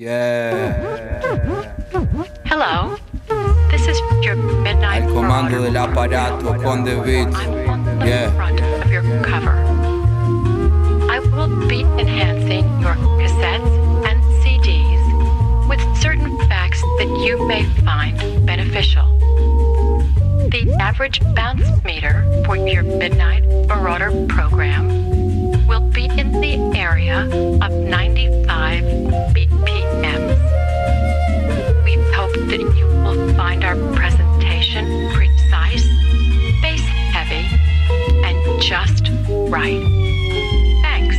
Yeah. Hello. This is your midnight Al comando Marauder. dell'apparato con The Beat. I'm on the Yeah. front of your cover. I will be enhancing your cassettes and CDs with certain facts that you may find beneficial. The average bounce meter for your Midnight Marauder program will be in the area of 95 BPM. We hope that you will find our presentation precise, bass heavy, and just right. Thanks.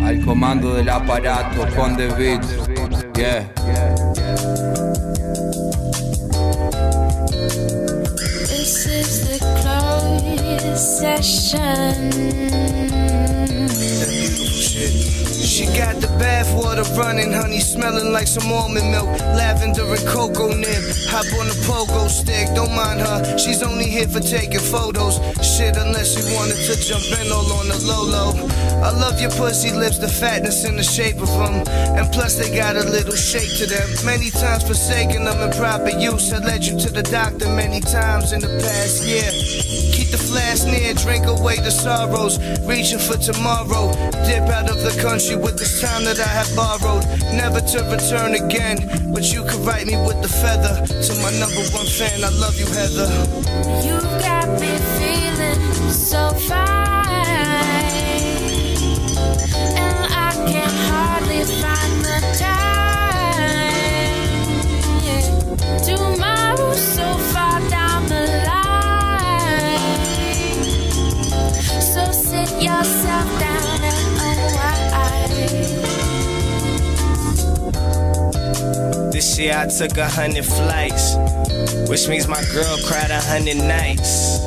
Al comando dell'apparato con The Beat. Yeah. This is the closed session. Bathwater running, honey smelling like some almond milk, lavender and cocoa nib. Hop on the pogo stick, don't mind her. She's only here for taking photos. Shit, unless she wanted to jump in all on the low low. I love your pussy lips, the fatness and the shape of them. And plus, they got a little shake to them. Many times forsaken them in proper use. I led you to the doctor many times in the past year. Keep the flask near, drink away the sorrows. Reaching for tomorrow. Dip out of the country with this time that I have borrowed. Never to return again. But you could write me with the feather. To my number one fan, I love you, Heather. You got me feeling so fine. This year I took a hundred flights, which means my girl cried a hundred nights.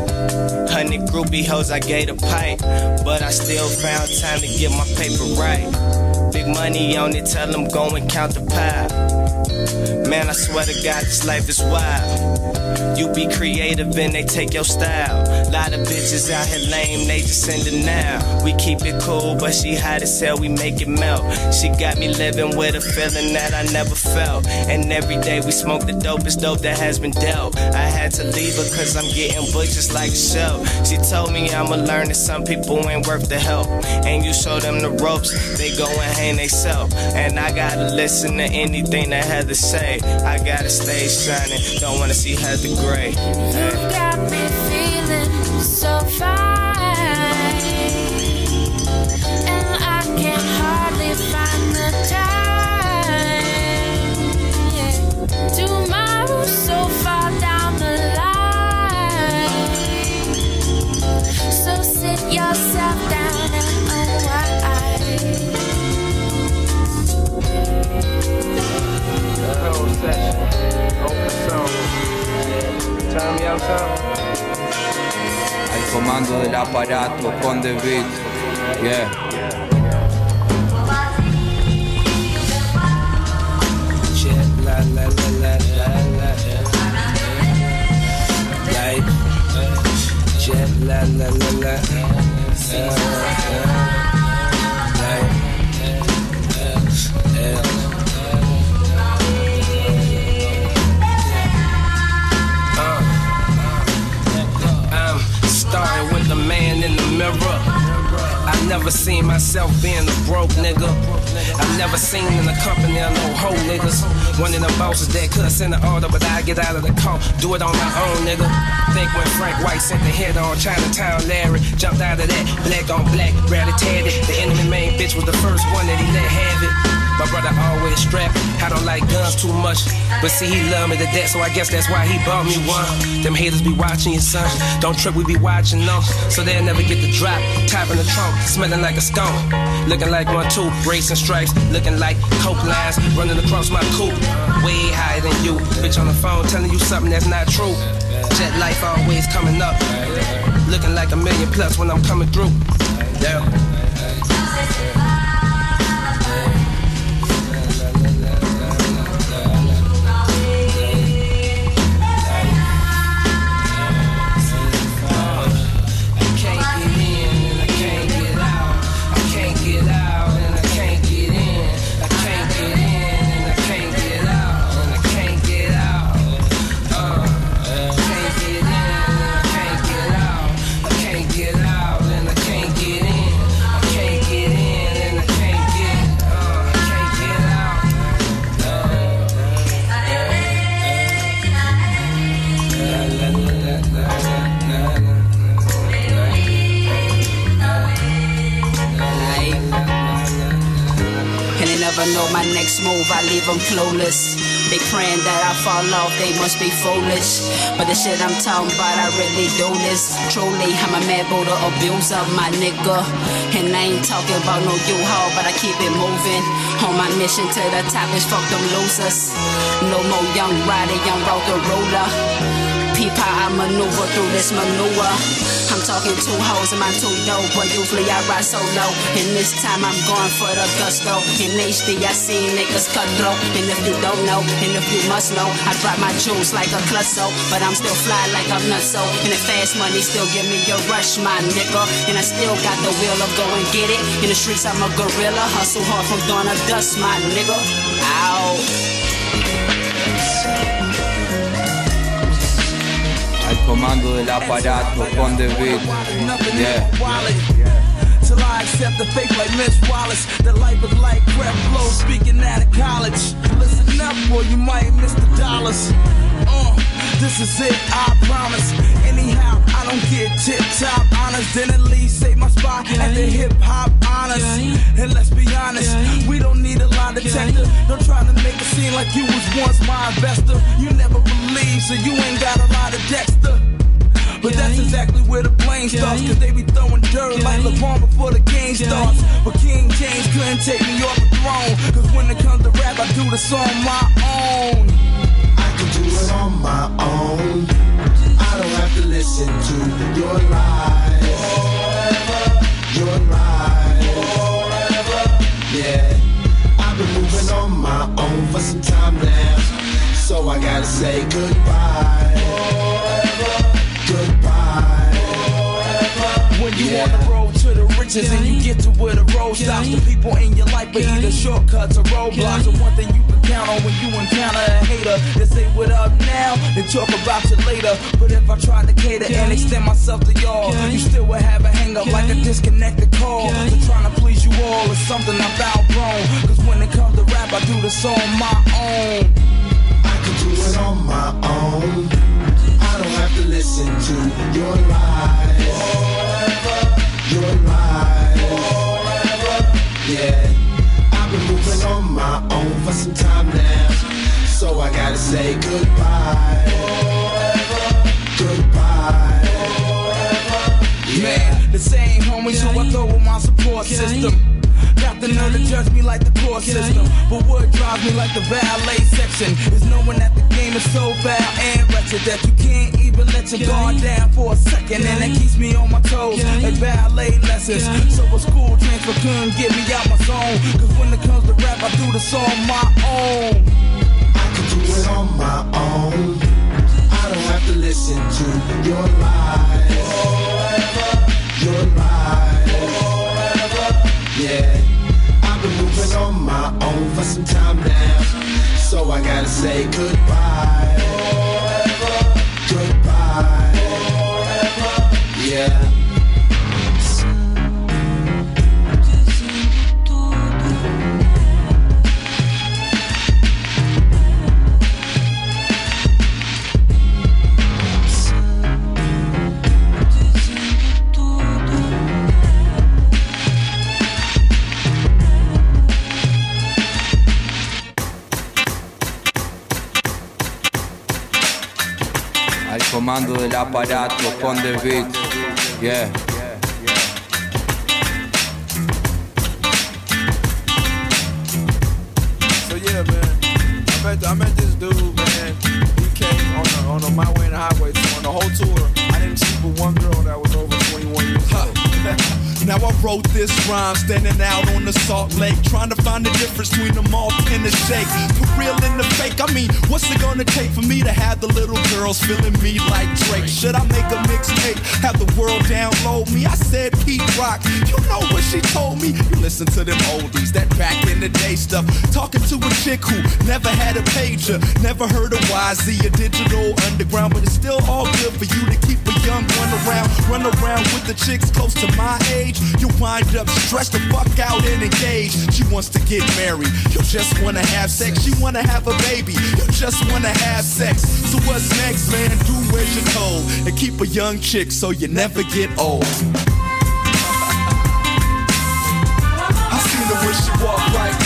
Hundred groupie hoes I gave a pipe, but I still found time to get my paper right. Big money on it, tell them go and count the pile. Man, I swear to God, this life is wild. You be creative and they take your style. Lot of bitches out here lame, they just in now. We keep it cool, but she hot as hell, we make it melt. She got me living with a feeling that I never felt. And every day we smoke the dopest dope that has been dealt. I had to leave her cause I'm getting just like a shell. She told me I'ma learn that some people ain't worth the help. And you show them the ropes, they go and hang they self. And I gotta listen to anything that Heather say. I gotta stay shining, don't wanna see Heather gray. You got me feeling so fine, and I can hardly find the time. Yeah. Tomorrow's so far down the line, so sit yourself down and unwind. whole session. Open song. Al comando dell'apparato con The Beat. Yeah. Jet la la la la myself being a broke nigga. I never seen in the company of no hoe niggas. One of the bosses that cuss in the order, but I get out of the car, do it on my own nigga. Think when Frank White sent the hit on Chinatown Larry, jumped out of that, black on black, rarely tatted. The enemy main bitch was the first one that he let have it. My brother always strapped. I don't like guns too much, but see he love me to death, so I guess that's why he bought me one. Them haters be watching your son. Don't trip, we be watching them, so they'll never get the drop. Top in the trunk, smelling like a skunk, looking like one two, racing stripes, looking like coke lines, running across my coupe, way higher than you. Bitch on the phone telling you something that's not true. Jet life always coming up, looking like a million plus when I'm coming through. Yeah. Smooth, I leave them clueless. They praying that I fall off, they must be foolish. But the shit I'm talking about, I really do this. Truly, I'm a mad Buddha abuser, my nigga. And I ain't talking about no U-Haul, but I keep it moving. On my mission to the top is fuck them losers. No more young rider, young road the ruler. Peep how I maneuver through this maneuver. Talking two hoes in my two dope, but usually I ride solo. And this time I'm going for the gusto. In HD, I see niggas cutthroat. And if you don't know, and if you must know, I drop my jewels like a clusso. But I'm still fly like I'm nutso. And the fast money still give me a rush, my nigga. And I still got the will of go and get it. In the streets, I'm a gorilla. Hustle hard from dawn to dust, my nigga. Ow. Comando del aparato con The Beat. Yeah. Till I accept the fake like Miss Wallace. The life is like flow, speaking out of college. Listen up, you might miss the dollars. Uh, this is it, I promise. Anyhow, I don't get tip top honors. Then at least my spot at the hip hop honors. And let's be honest, we don't need a lie detector. Don't try to make it seem like you was once my investor. You never believe, so you ain't got a lot of Dexter. But that's exactly where the blame starts. Cause they be throwing dirt like LeBron before the game starts. But King James couldn't take me off the throne. Cause when it comes to rap, I do this on my own. I can do it on my own. I don't have to listen to your lies. Your lies. Yeah. I've been moving on my own for some time now. So I gotta say goodbye Forever. goodbye. When you yeah. on the road to the riches and you get to where the road stops, the people in your life are either shortcuts or roadblocks. And one thing you can count on when you encounter a hater, they say what up now, then talk about you later. But if I try to cater and extend myself to y'all, you still would have a hang up like a disconnected call. So trying to please you all is something I've outgrown. Cause when it comes to rap, I do this on my own. I can do it on my own. I don't have to listen to your lies. Your lies. Yeah. I've been moving on my own for some time now. So I gotta say goodbye. Goodbye. Yeah. Man, the same homies who I throw in my support system. Got the nerve to judge me like the court system. But what drives me like the valet section is knowing that the game is so foul and wretched that you can't even let your guard down for a second. And that keeps me on my toes like ballet lessons. So a school transfer couldn't get me out my zone. Cause when it comes to rap, I do this on my own. I can do it on my own. I don't have to listen to your lies. Forever, Your lies. Yeah I've been moving on my own for some time now. So I gotta say goodbye. Forever. Goodbye. Forever. Yeah. Comando del aparato con The Beat. Yeah. So yeah, man. I met I met this wrote this rhyme standing out on the Salt Lake, trying to find the difference between the malt and the shake. For real and the fake, I mean, what's it gonna take for me to have the little girls feeling me like Drake? Should I make a mixtape, have the world download me? I said Pete Rock, you know what she told me? You listen to them oldies, that back in the day stuff. Talking to a chick who never had a pager, never heard of YZ, a Digital Underground, but it's still all good for you to keep a young one around, run around with the chicks close to my age age, you wind up stressed the fuck out and engaged. She wants to get married, you just wanna have sex. You wanna have a baby, you just wanna have sex. So what's next, man? Do as you're told and keep a young chick so you never get old. I seen her when she walked right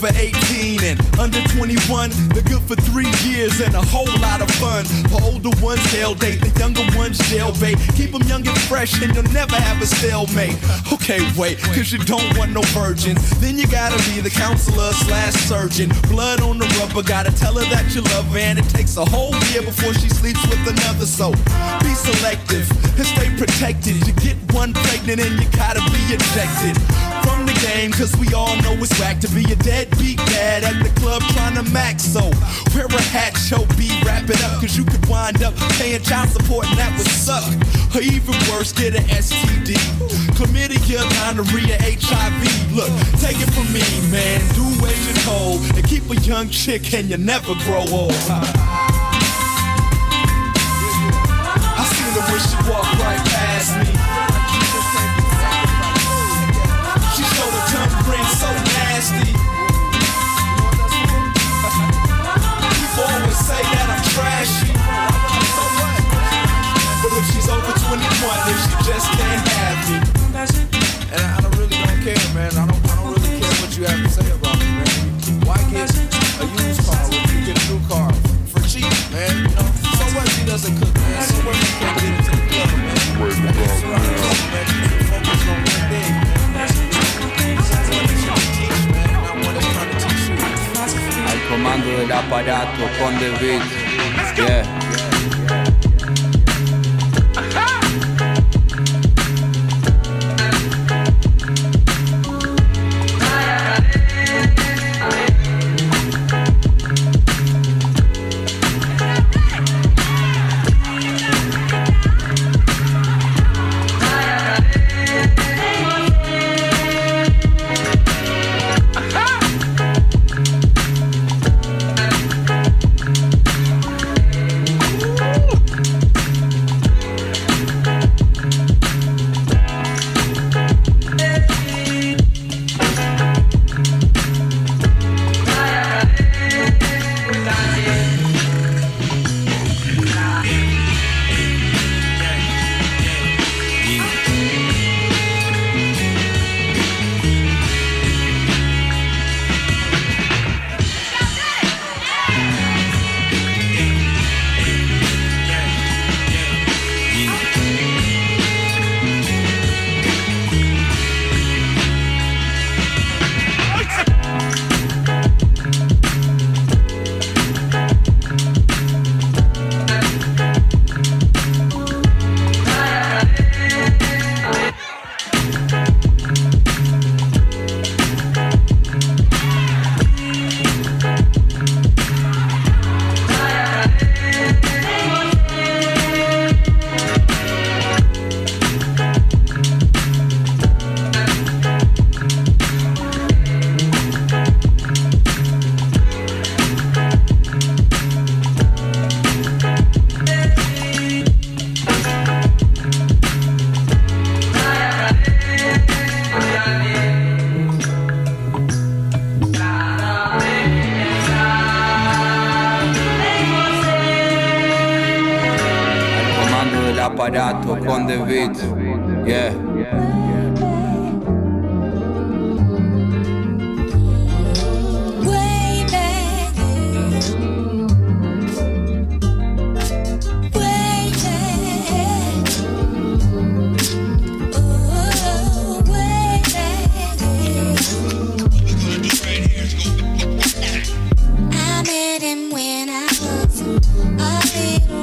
over 18 and under 21. They're good for three years and a whole lot of fun. The older ones hell date, the younger ones jailbait. Keep them young and fresh and you'll never have a stalemate. Okay, wait, cause you don't want no virgins. Then you gotta be the counselor slash surgeon. Blood on the rubber, gotta tell her that you love her. And it takes a whole year before she sleeps with another. So be selective and stay protected. You get one pregnant and you gotta be ejected from game. Cause we all know it's whack to be a deadbeat dad at the club trying to max. So wear a hat, show B, wrap it up. Cause you could wind up paying child support and that would suck. Or even worse, get an STD. Chlamydia, gonorrhea, HIV. Look, take it from me, man. Do as you're told. And keep a young chick and you never grow old. I seen her when she walked right past me. Trashy. But if she's over 21, then she just can't have me. And I, I don't really don't care, man. I don't, I don't really care what you have to say about me, man. Why get a used car when you get a new car for cheap, man? You know, so what if he doesn't cook, man? So what if he can't get into the club, man? That's what I'm talking, man. To focus on one thing, man. Someone that you can teach, man, not one that's trying to. Al comando del aparato con The Beat. Yeah. Was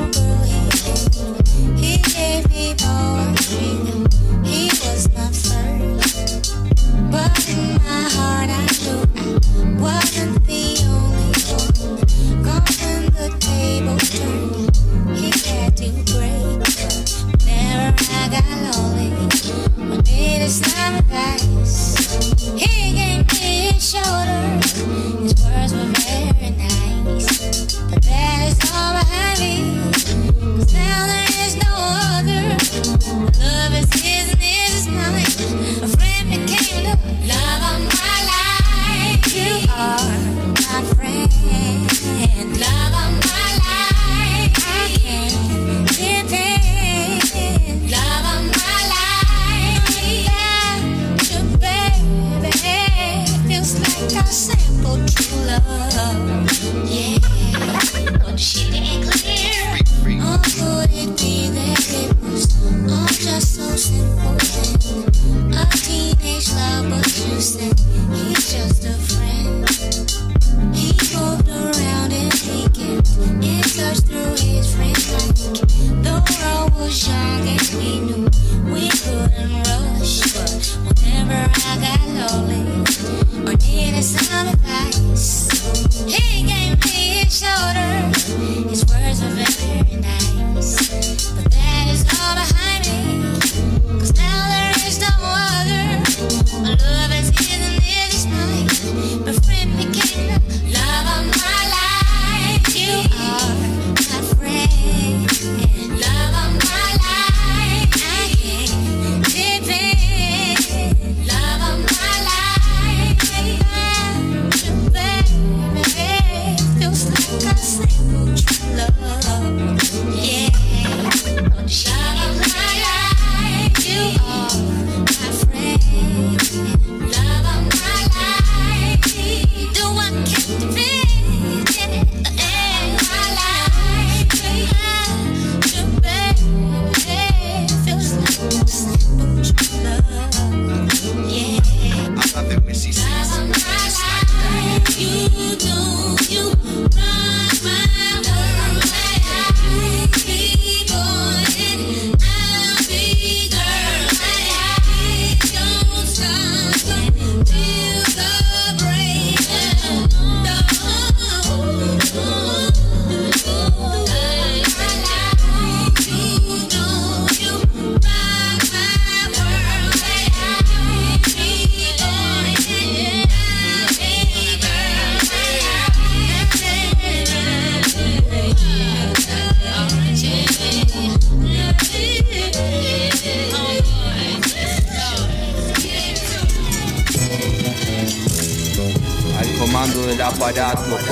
love.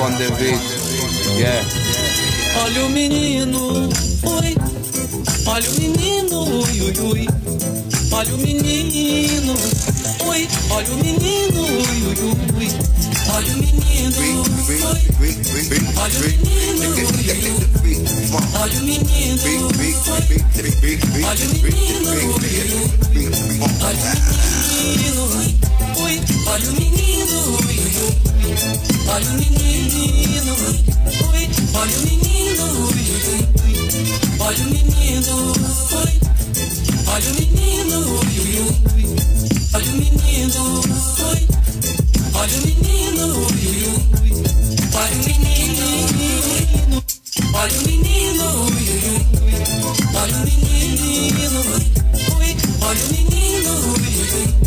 Con The Beat. Yeah. Olha o menino, ui. Olha o menino, ui, ui, ui. Olha o menino, ui. Olha o menino, ui, ui, ui. Olha o menino, ui. Olha o menino, ui, ui, ui. Olha o menino, ui. Olha o menino, ui, ui, ui. Olha o menino, ui. Olha o menino, ui. Olha o menino, ui, ui. Olha o menino, ui. Olha o menino, ui, ui. Olha o menino, ui. Olha o menino, ui, ui. Olha o menino, olha o menino, ui, ui. Olha o menino, ui. Olha o menino Rui, Rui.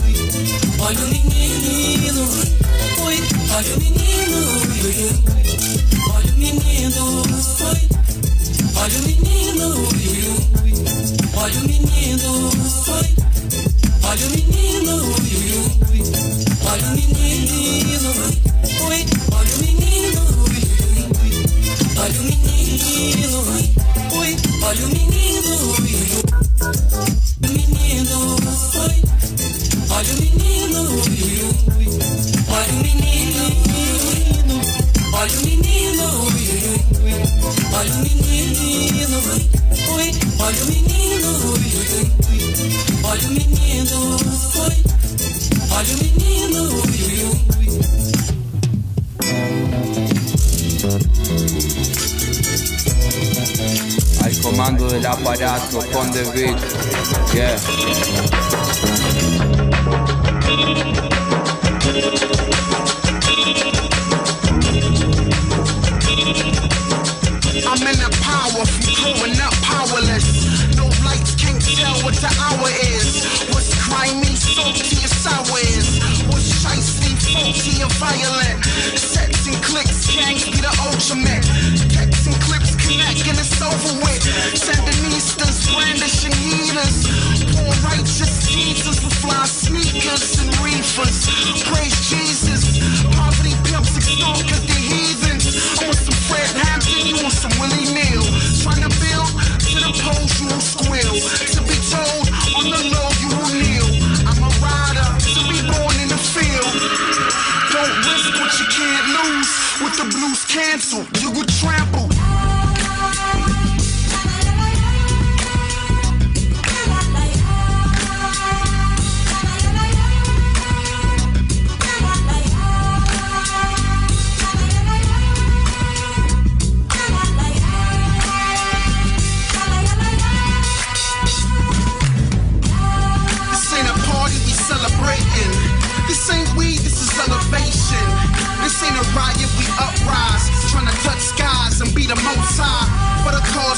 Olha o menino Rui, olha o menino Rui, Olha o menino Rui, olha o menino Rui, Olha o menino Rui, olha o menino Rui, Olha o menino Rui, olha o menino Rui, olha o menino Rui ui. Olha o menino, ui, ui, ui. O menino, ui. Olha o menino, ui, ui, ui. Olha o menino, olha o menino, ui, ui, ui. Olha o menino, ui. Olha o menino, ui, ui, ui. Olha o menino, ui. Olha o menino, ui, ui, ui. Al comando del aparato con The Beat. Yeah. I'm in the power growing up powerless. No lights can't tell what the hour is. What's crimey, salty, and sour is. What's shicey, faulty, and violent. Sets and clicks, gangs be the ultimate. And it's over with. Sandinistas, brandishing heaters. Poor Righteous Teachers with fly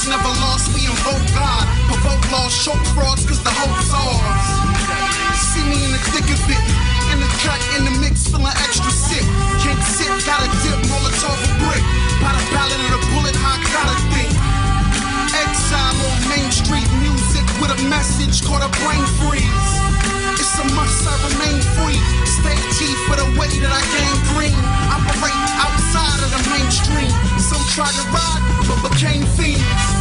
But never lost, we invoke God. Provoke laws, choke frauds, cause the hope's ours. See me in the thick of it. In the cut, in the mix, feeling extra sick. Can't sit, gotta dip, Molotov a brick. By the ballad of the bullet, I gotta think. Exile on Main Street music with a message called a brain freeze. It's a must I remain free. Stay G for the way that I gain green. Operate outside of the mainstream. Some tried to ride, but became fiends.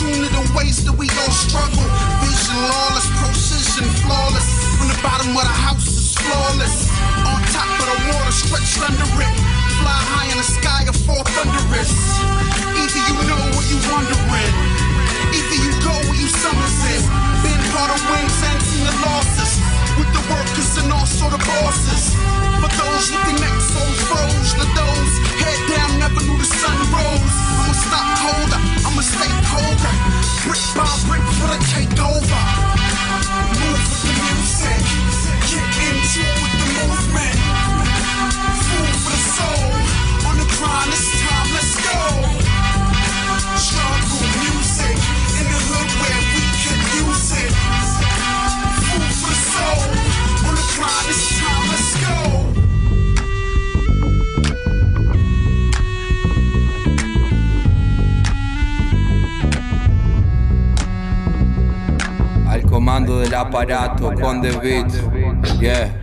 I'm in to the ways that we all struggle. Vision lawless, precision flawless. From the bottom of the house is flawless. On top of the water, stretched under it. Fly high in the sky or fall thunderous. Either you know or you wondering. Either you go or you summons it. Been part of wins and seen the losses. With the workers and also the bosses. For those with the necks so froze, the those head down never knew the sun rose. I'ma stop colder, I'ma stay colder. Brick by brick for the takeover. Move with the music, get into it with the movement. Aparato con The Beat. Yeah.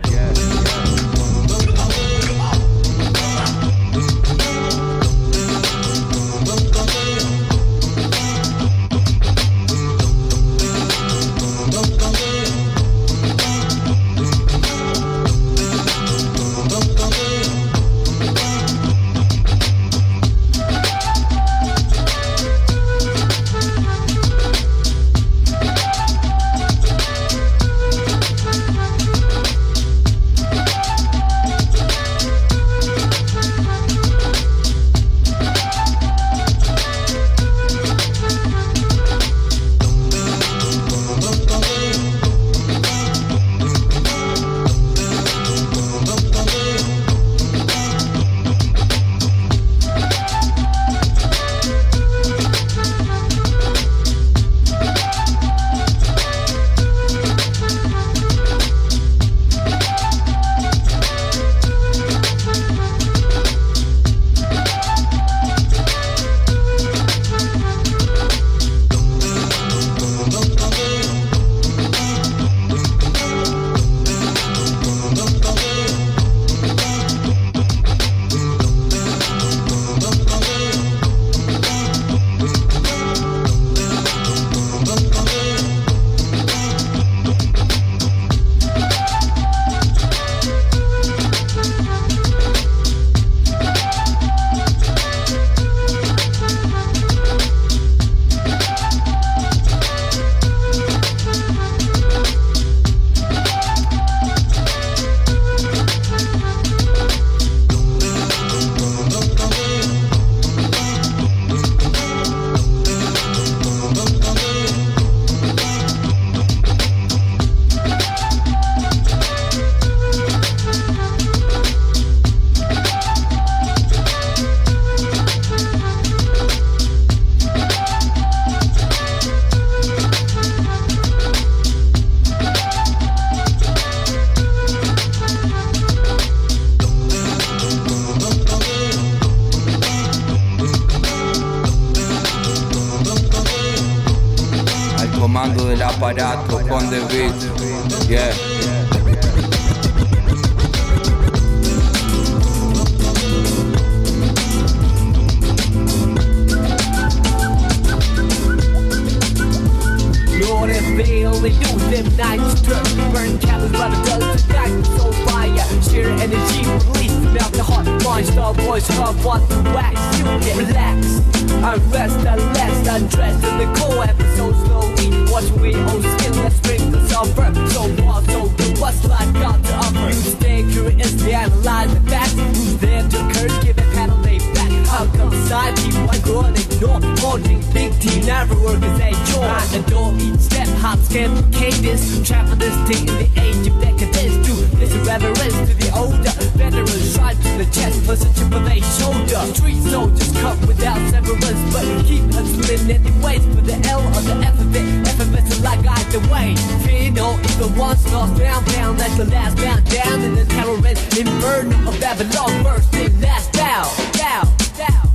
Evil once lost down Down like the last bound down In the terrorist inferno of Babylon. First in, last down, down, down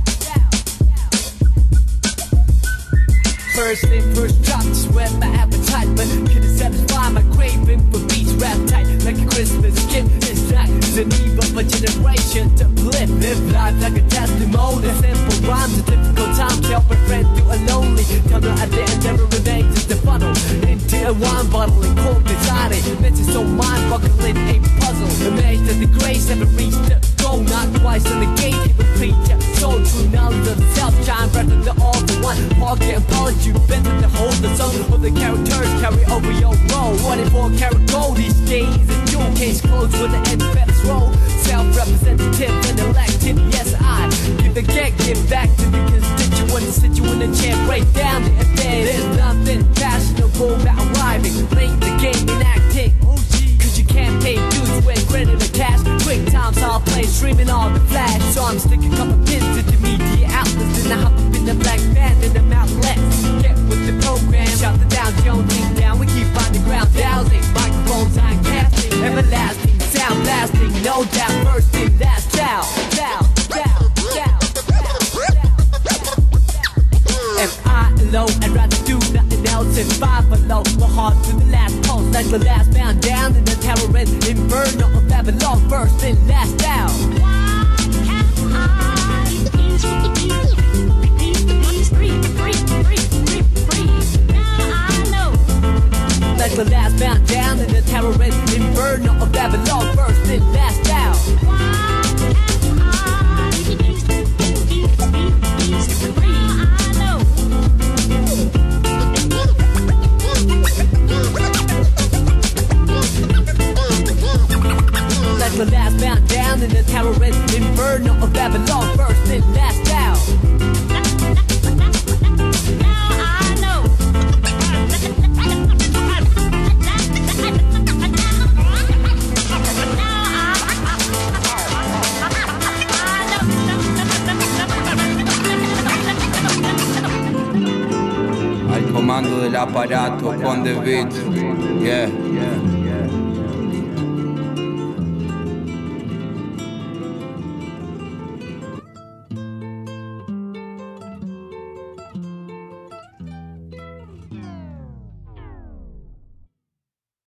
First thing first drop, just whet my appetite But couldn't satisfy my craving for beats rap tight Like a Christmas gift, this track is an eve of a generation To live, live life like a testimony. Simple rhymes, a difficult times. Help a friend through a lonely. Tunnel At the end never remains just a funnel Into a wine bottle and cold designing Meant to so mind-boggling a puzzle. Amazed that the grace never reached the goal Not twice in the gate, even preacher So true knowledge of self Shine bright than all the one Pocket apology you better to hold the song of the characters carry over your role. 24 karat gold these days. A jewel case closed with the end credits roll. Self-representative and elected, yes I give the gag, give back to the constituents.